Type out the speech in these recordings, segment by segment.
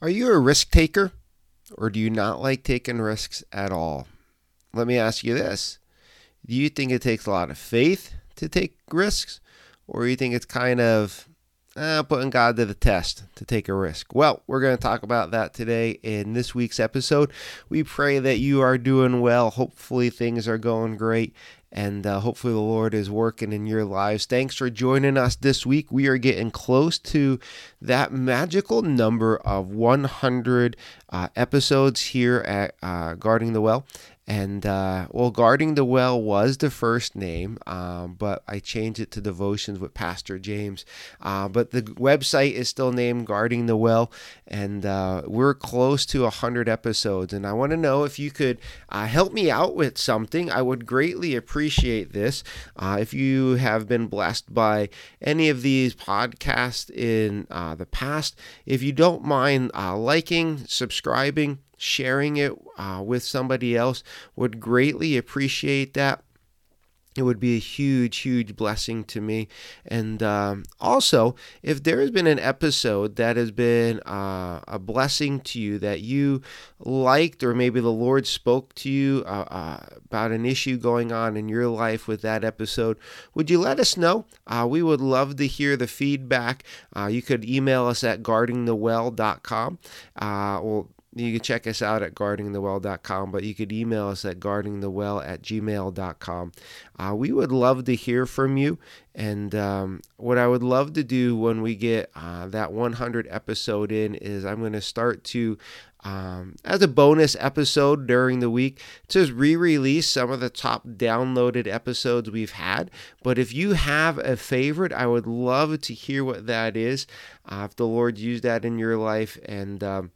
Are you a risk taker or do you not like taking risks at all? Let me ask you this Do you think it takes a lot of faith to take risks, or do you think it's kind of uh, putting God to the test to take a risk? Well, we're going to talk about that today in this week's episode. We pray that you are doing well. Hopefully, things are going great and uh, hopefully the Lord is working in your lives. Thanks for joining us this week. We are getting close to that magical number of 100 uh, episodes here at uh, Guarding the Well. And uh, well, Guarding the Well was the first name, um, but I changed it to Devotions with Pastor James. Uh, but the website is still named Guarding the Well, and uh, we're close to 100 episodes. And I want to know if you could uh, help me out with something. I would greatly appreciate this. Uh, if you have been blessed by any of these podcasts in uh, the past, if you don't mind liking, subscribing, sharing it uh, with somebody else would greatly appreciate that it would be a huge, huge blessing to me. And um, also, if there has been an episode that has been uh, a blessing to you that you liked, or maybe the Lord spoke to you uh, uh, about an issue going on in your life with that episode, would you let us know? Uh, we would love to hear the feedback. Uh, you could email us at guardingthewell.com. Uh, well, you can check us out at guardingthewell.com, but you could email us at guardingthewell at gmail.com. Uh, we would love to hear from you. And um, what I would love to do when we get uh, that 100 episode in is I'm going to start to, um, as a bonus episode during the week, to re release some of the top downloaded episodes we've had. But if you have a favorite, I would love to hear what that is. Uh, if the Lord used that in your life and um,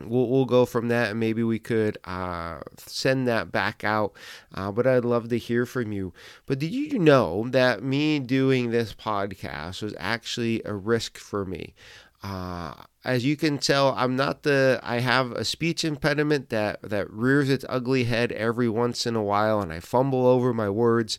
we'll, we'll go from that and maybe we could uh, send that back out. Uh, but i'd love to hear from you. But did you know that me doing this podcast was actually a risk for me? Uh, as you can tell i'm not the i have a speech impediment that that rears its ugly head every once in a while and i fumble over my words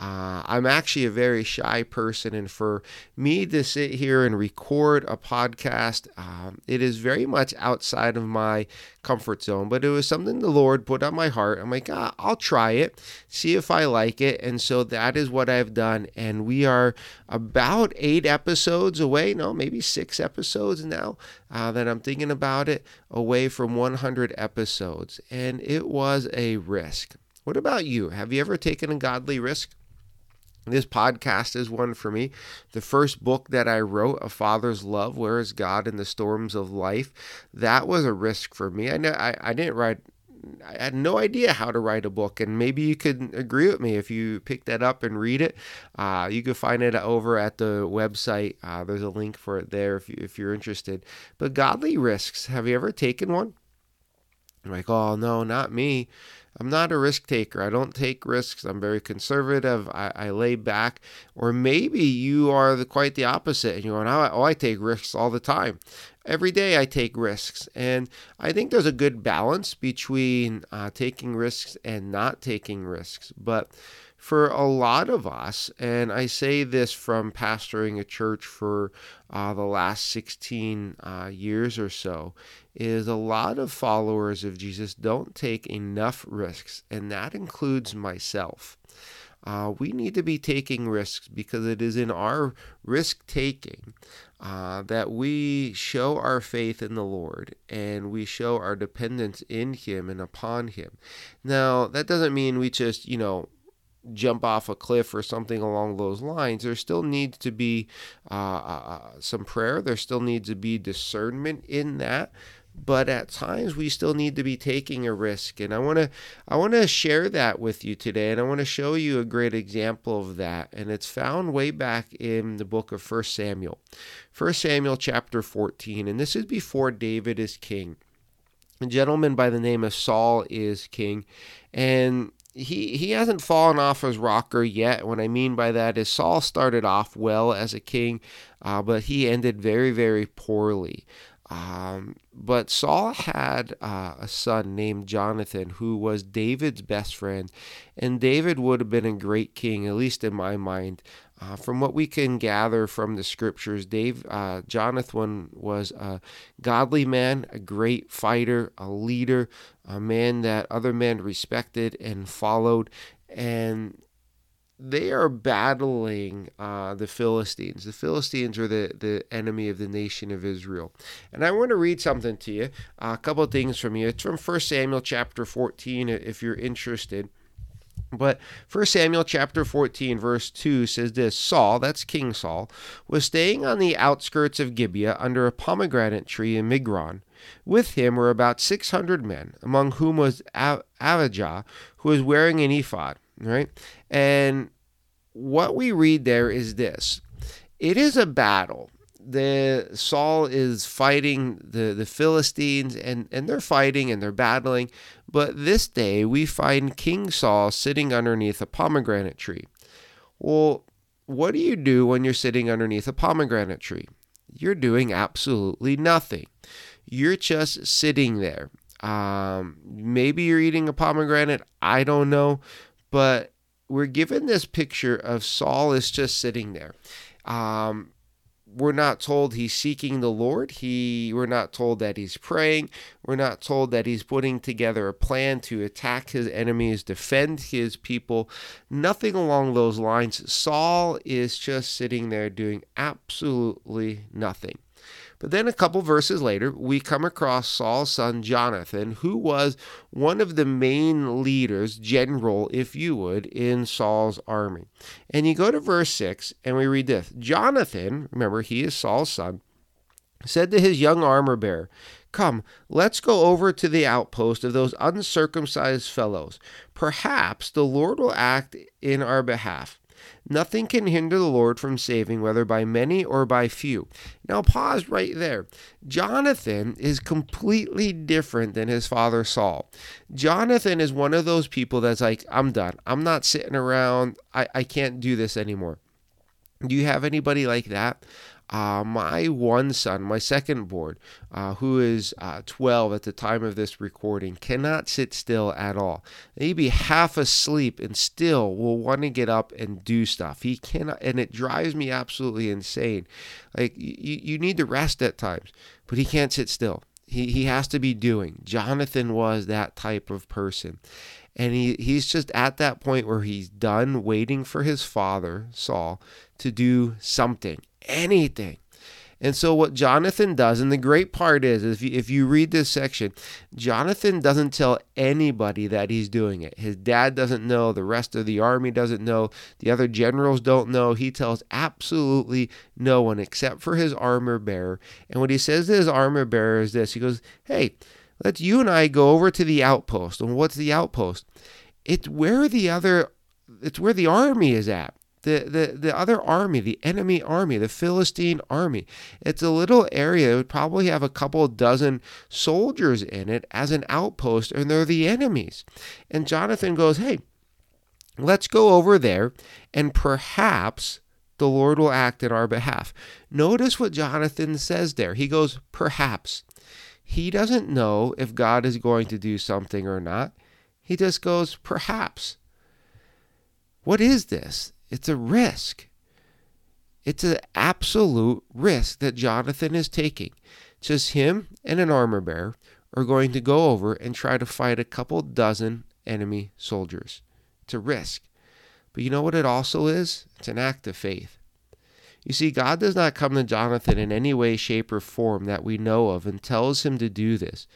uh, I'm actually a very shy person, and for me to sit here and record a podcast, um, it is very much outside of my comfort zone. But it was something the Lord put on my heart. I'm like, ah, I'll try it, see if I like it. And so that is what I've done. And we are about eight episodes away, no, maybe six episodes now uh, that I'm thinking about it, away from 100 episodes. And it was a risk. What about you? Have you ever taken a godly risk? This podcast is one for me. The first book that I wrote, A Father's Love, Where is God in the Storms of Life? That was a risk for me. I know I, I didn't write I had no idea how to write a book, and maybe you could agree with me if you pick that up and read it. Uh, you can find it over at the website. Uh, there's a link for it there if, you, if you're interested. But godly risks, have you ever taken one? I'm like, oh, no, not me. I'm not a risk taker. I don't take risks. I'm very conservative. I, I lay back. Or maybe you are the, quite the opposite and you're going, oh, oh, I take risks all the time. Every day I take risks. And I think there's a good balance between uh, taking risks and not taking risks. But for a lot of us, and I say this from pastoring a church for uh, the last 16 uh, years or so, is a lot of followers of Jesus don't take enough risks, and that includes myself. Uh, we need to be taking risks because it is in our risk taking uh, that we show our faith in the Lord and we show our dependence in Him and upon Him. Now, that doesn't mean we just, you know, jump off a cliff or something along those lines. There still needs to be uh, uh, uh, some prayer. There still needs to be discernment in that. But at times we still need to be taking a risk, and I want to I want to share that with you today, and I want to show you a great example of that, and it's found way back in the book of First Samuel, First Samuel chapter 14, and this is before David is king. A gentleman by the name of Saul is king, and he he hasn't fallen off his rocker yet. What I mean by that is Saul started off well as a king, uh, but he ended very very poorly. Um, but Saul had uh, a son named Jonathan who was David's best friend, and David would have been a great king, at least in my mind. Uh, from what we can gather from the scriptures, Dave uh, Jonathan was a godly man, a great fighter, a leader, a man that other men respected and followed, and they are battling uh, the Philistines. The Philistines are the, the enemy of the nation of Israel. And I want to read something to you, a couple of things from you. It's from 1 Samuel chapter 14, if you're interested. But 1 Samuel chapter 14, verse 2 says this Saul, that's King Saul, was staying on the outskirts of Gibeah under a pomegranate tree in Migron. With him were about 600 men, among whom was Ahijah, who was wearing an ephod right? And what we read there is this it is a battle. The Saul is fighting the, the Philistines and, and they're fighting and they're battling. But this day we find King Saul sitting underneath a pomegranate tree. Well, what do you do when you're sitting underneath a pomegranate tree? You're doing absolutely nothing. You're just sitting there. Um, maybe you're eating a pomegranate. I don't know but we're given this picture of Saul is just sitting there. Um, we're not told he's seeking the Lord. He we're not told that he's praying. We're not told that he's putting together a plan to attack his enemies, defend his people. Nothing along those lines. Saul is just sitting there doing absolutely nothing. But then a couple verses later, we come across Saul's son Jonathan, who was one of the main leaders, general, if you would, in Saul's army. And you go to verse 6, and we read this Jonathan, remember, he is Saul's son, said to his young armor bearer, Come, let's go over to the outpost of those uncircumcised fellows. Perhaps the Lord will act in our behalf. Nothing can hinder the Lord from saving, whether by many or by few. Now, pause right there. Jonathan is completely different than his father Saul. Jonathan is one of those people that's like, I'm done. I'm not sitting around. I, I can't do this anymore. Do you have anybody like that? Uh, my one son, my second born, uh, who is uh, 12 at the time of this recording, cannot sit still at all. He'd be half asleep and still will want to get up and do stuff. He cannot, and it drives me absolutely insane. Like, you, you need to rest at times, but he can't sit still. He, he has to be doing. Jonathan was that type of person. And he, he's just at that point where he's done waiting for his father, Saul, to do something anything. And so, what Jonathan does, and the great part is, if you, if you read this section, Jonathan doesn't tell anybody that he's doing it. His dad doesn't know, the rest of the army doesn't know, the other generals don't know. He tells absolutely no one except for his armor bearer. And what he says to his armor bearer is this He goes, Hey, let's you and I go over to the outpost. And what's the outpost? It's where the other, it's where the army is at the, the, the other army, the enemy army, the Philistine army. It's a little area. It would probably have a couple dozen soldiers in it as an outpost, and they're the enemies. And Jonathan goes, Hey, let's go over there, and perhaps the Lord will act in our behalf. Notice what Jonathan says there. He goes, Perhaps. He doesn't know if God is going to do something or not. He just goes, Perhaps. What is this? It's a risk. It's an absolute risk that Jonathan is taking. Just him and an armor bearer are going to go over and try to fight a couple dozen enemy soldiers. It's a risk. But you know what it also is? It's an act of faith. You see, God does not come to Jonathan in any way, shape, or form that we know of and tells him to do this.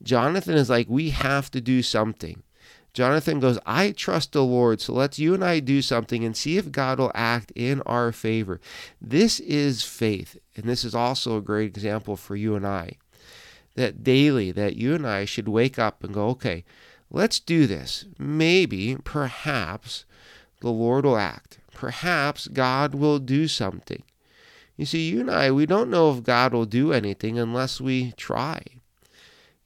Jonathan is like, we have to do something. Jonathan goes, I trust the Lord, so let's you and I do something and see if God will act in our favor. This is faith, and this is also a great example for you and I. That daily, that you and I should wake up and go, okay, let's do this. Maybe, perhaps, the Lord will act. Perhaps God will do something. You see, you and I, we don't know if God will do anything unless we try.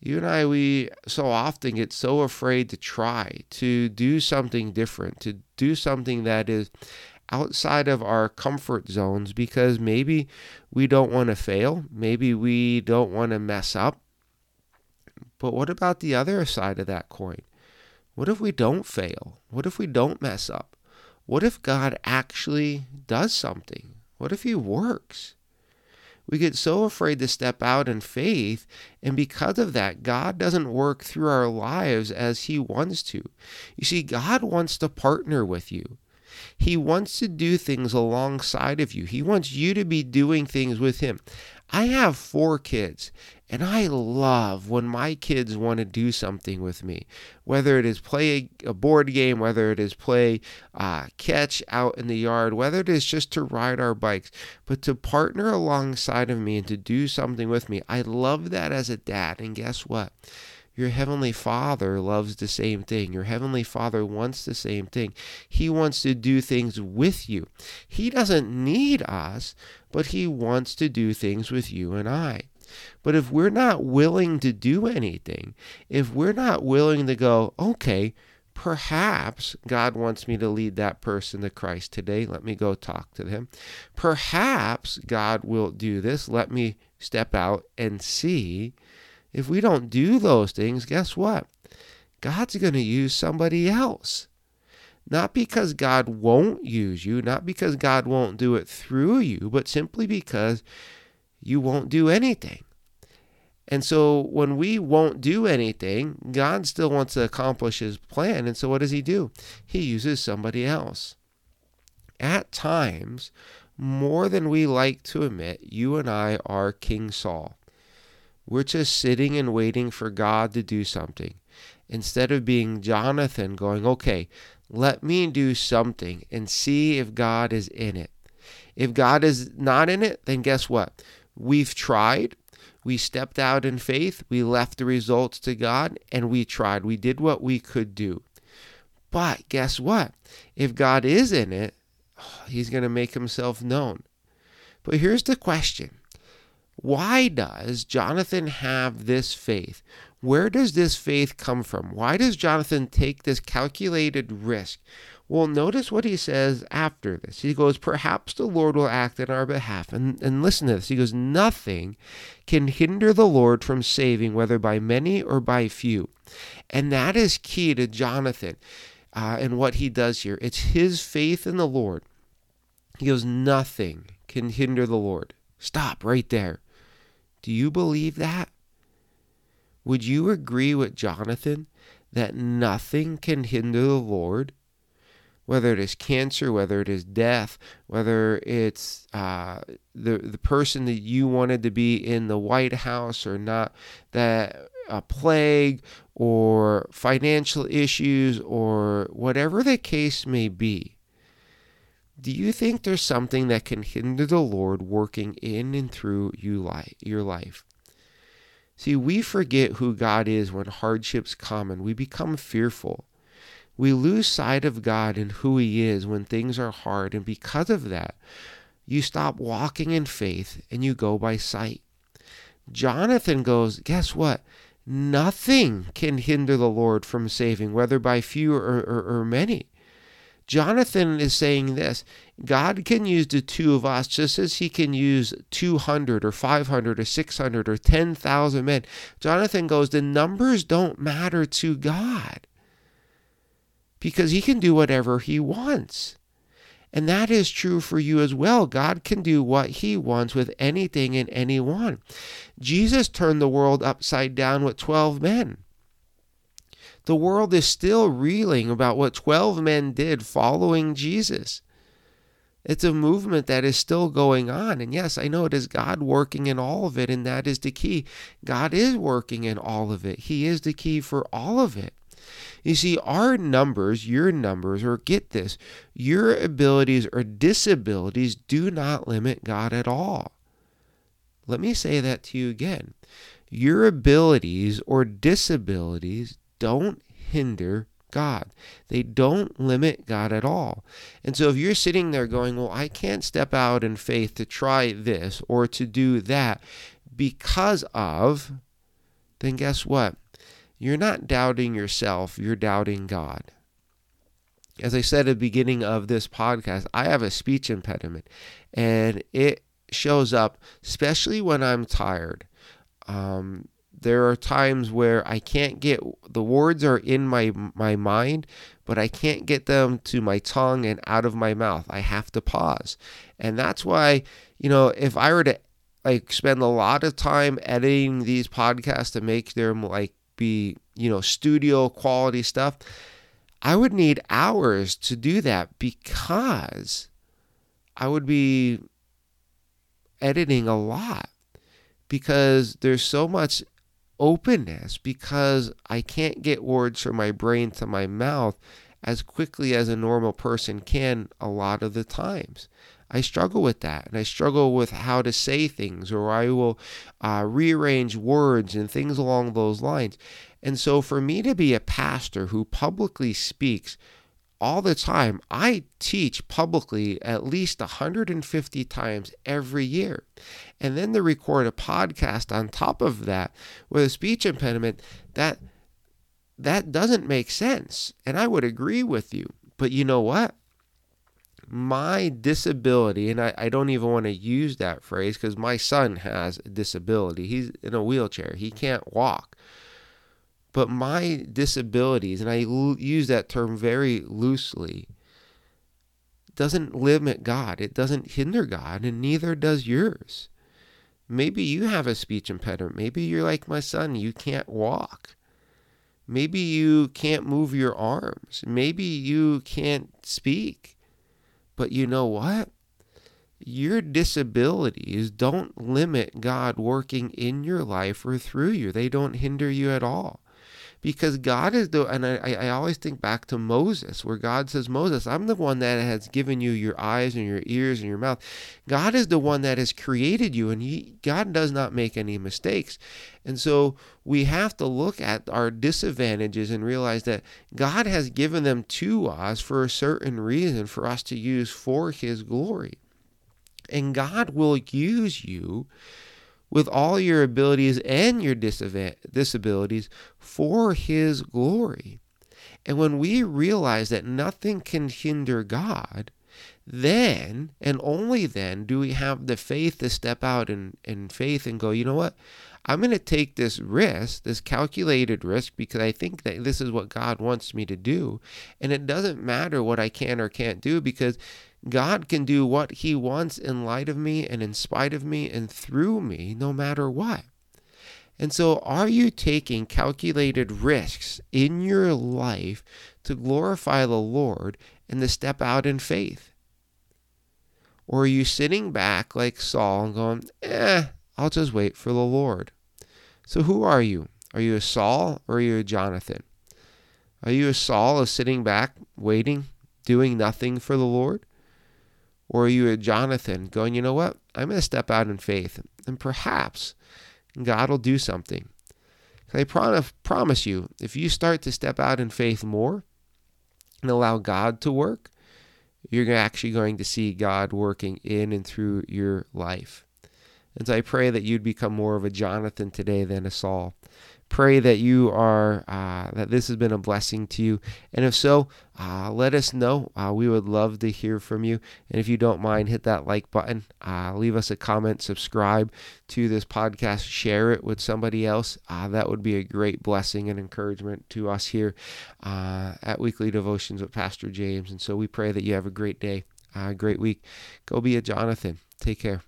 You and I, we so often get so afraid to try, to do something different, to do something that is outside of our comfort zones because maybe we don't want to fail. Maybe we don't want to mess up. But what about the other side of that coin? What if we don't fail? What if we don't mess up? What if God actually does something? What if He works? We get so afraid to step out in faith, and because of that, God doesn't work through our lives as He wants to. You see, God wants to partner with you. He wants to do things alongside of you. He wants you to be doing things with Him. I have four kids, and I love when my kids want to do something with me, whether it is play a, board game, whether it is play uh, catch out in the yard, whether it is just to ride our bikes, but to partner alongside of me and to do something with me. I love that as a dad. And guess what? Your Heavenly Father loves the same thing. Your Heavenly Father wants the same thing. He wants to do things with you. He doesn't need us, but He wants to do things with you and I. But if we're not willing to do anything, if we're not willing to go, okay, perhaps God wants me to lead that person to Christ today. Let me go talk to them. Perhaps God will do this. Let me step out and see. If we don't do those things, guess what? God's going to use somebody else. Not because God won't use you, not because God won't do it through you, but simply because you won't do anything. And so when we won't do anything, God still wants to accomplish his plan. And so what does he do? He uses somebody else. At times, more than we like to admit, you and I are King Saul. We're just sitting and waiting for God to do something. Instead of being Jonathan going, okay, let me do something and see if God is in it. If God is not in it, then guess what? We've tried. We stepped out in faith. We left the results to God and we tried. We did what we could do. But guess what? If God is in it, he's going to make himself known. But here's the question why does Jonathan have this faith? Where does this faith come from? Why does Jonathan take this calculated risk? Well, notice what he says after this. He goes, Perhaps the Lord will act in our behalf. And, and listen to this. He goes, Nothing can hinder the Lord from saving, whether by many or by few. And that is key to Jonathan uh, and what he does here. It's his faith in the Lord. He goes, Nothing can hinder the Lord. Stop right there. Do you believe that? Would you agree with Jonathan that nothing can hinder the Lord? Whether it is cancer, whether it is death, whether it's uh, the the person that you wanted to be in the White House or not, that a plague or financial issues or whatever the case may be. Do you think there's something that can hinder the Lord working in and through you your life? See, we forget who God is when hardships come and we become fearful. We lose sight of God and who He is when things are hard, and because of that, you stop walking in faith and you go by sight. Jonathan goes, Guess what? Nothing can hinder the Lord from saving, whether by few or, or, or many. Jonathan is saying this God can use the two of us just as he can use 200 or 500 or 600 or 10,000 men. Jonathan goes, The numbers don't matter to God because he can do whatever he wants. And that is true for you as well. God can do what he wants with anything and anyone. Jesus turned the world upside down with 12 men. The world is still reeling about what 12 men did following Jesus. It's a movement that is still going on. And yes, I know it is God working in all of it, and that is the key. God is working in all of it, He is the key for all of it. You see, our numbers, your numbers, or get this, your abilities or disabilities do not limit God at all. Let me say that to you again. Your abilities or disabilities don't hinder God. They don't limit God at all. And so if you're sitting there going, Well, I can't step out in faith to try this or to do that because of then guess what? You're not doubting yourself, you're doubting God. As I said at the beginning of this podcast, I have a speech impediment and it shows up, especially when I'm tired. Um, there are times where I can't get the words are in my my mind, but I can't get them to my tongue and out of my mouth. I have to pause. And that's why, you know, if I were to like spend a lot of time editing these podcasts to make them like be, you know, studio quality stuff, I would need hours to do that because I would be editing a lot because there's so much openness because I can't get words from my brain to my mouth as quickly as a normal person can a lot of the times. I struggle with that, and I struggle with how to say things, or I will uh, rearrange words and things along those lines. And so, for me to be a pastor who publicly speaks all the time, I teach publicly at least 150 times every year. And then to record a podcast on top of that with a speech impediment, that that doesn't make sense. And I would agree with you. But you know what? My disability, and I, I don't even want to use that phrase because my son has a disability. He's in a wheelchair, he can't walk. But my disabilities, and I l- use that term very loosely, doesn't limit God. It doesn't hinder God, and neither does yours. Maybe you have a speech impediment. Maybe you're like my son, you can't walk. Maybe you can't move your arms. Maybe you can't speak. But you know what? Your disabilities don't limit God working in your life or through you. They don't hinder you at all because God is the, and I, I always think back to Moses, where God says, Moses, I'm the one that has given you your eyes and your ears and your mouth. God is the one that has created you, and he, God does not make any mistakes. And so we have to look at our disadvantages and realize that God has given them to us for a certain reason for us to use for His glory. And God will use you with all your abilities and your disabilities for His glory. And when we realize that nothing can hinder God, then and only then do we have the faith to step out in, in faith and go, you know what? I'm going to take this risk, this calculated risk, because I think that this is what God wants me to do. And it doesn't matter what I can or can't do because God can do what He wants in light of me and in spite of me and through me, no matter what. And so, are you taking calculated risks in your life to glorify the Lord and to step out in faith? Or are you sitting back like Saul and going, eh, I'll just wait for the Lord? So, who are you? Are you a Saul or are you a Jonathan? Are you a Saul of sitting back, waiting, doing nothing for the Lord? Or are you a Jonathan going, you know what? I'm going to step out in faith and perhaps God will do something. I promise you, if you start to step out in faith more and allow God to work, you're actually going to see God working in and through your life. And so I pray that you'd become more of a Jonathan today than a Saul pray that you are uh, that this has been a blessing to you. And if so uh, let us know. Uh, we would love to hear from you. And if you don't mind hit that like button. Uh, leave us a comment subscribe to this podcast share it with somebody else. Uh, that would be a great blessing and encouragement to us here uh, at weekly devotions with pastor james. And so we pray that you have a great day a great week. Go be a jonathan. Take care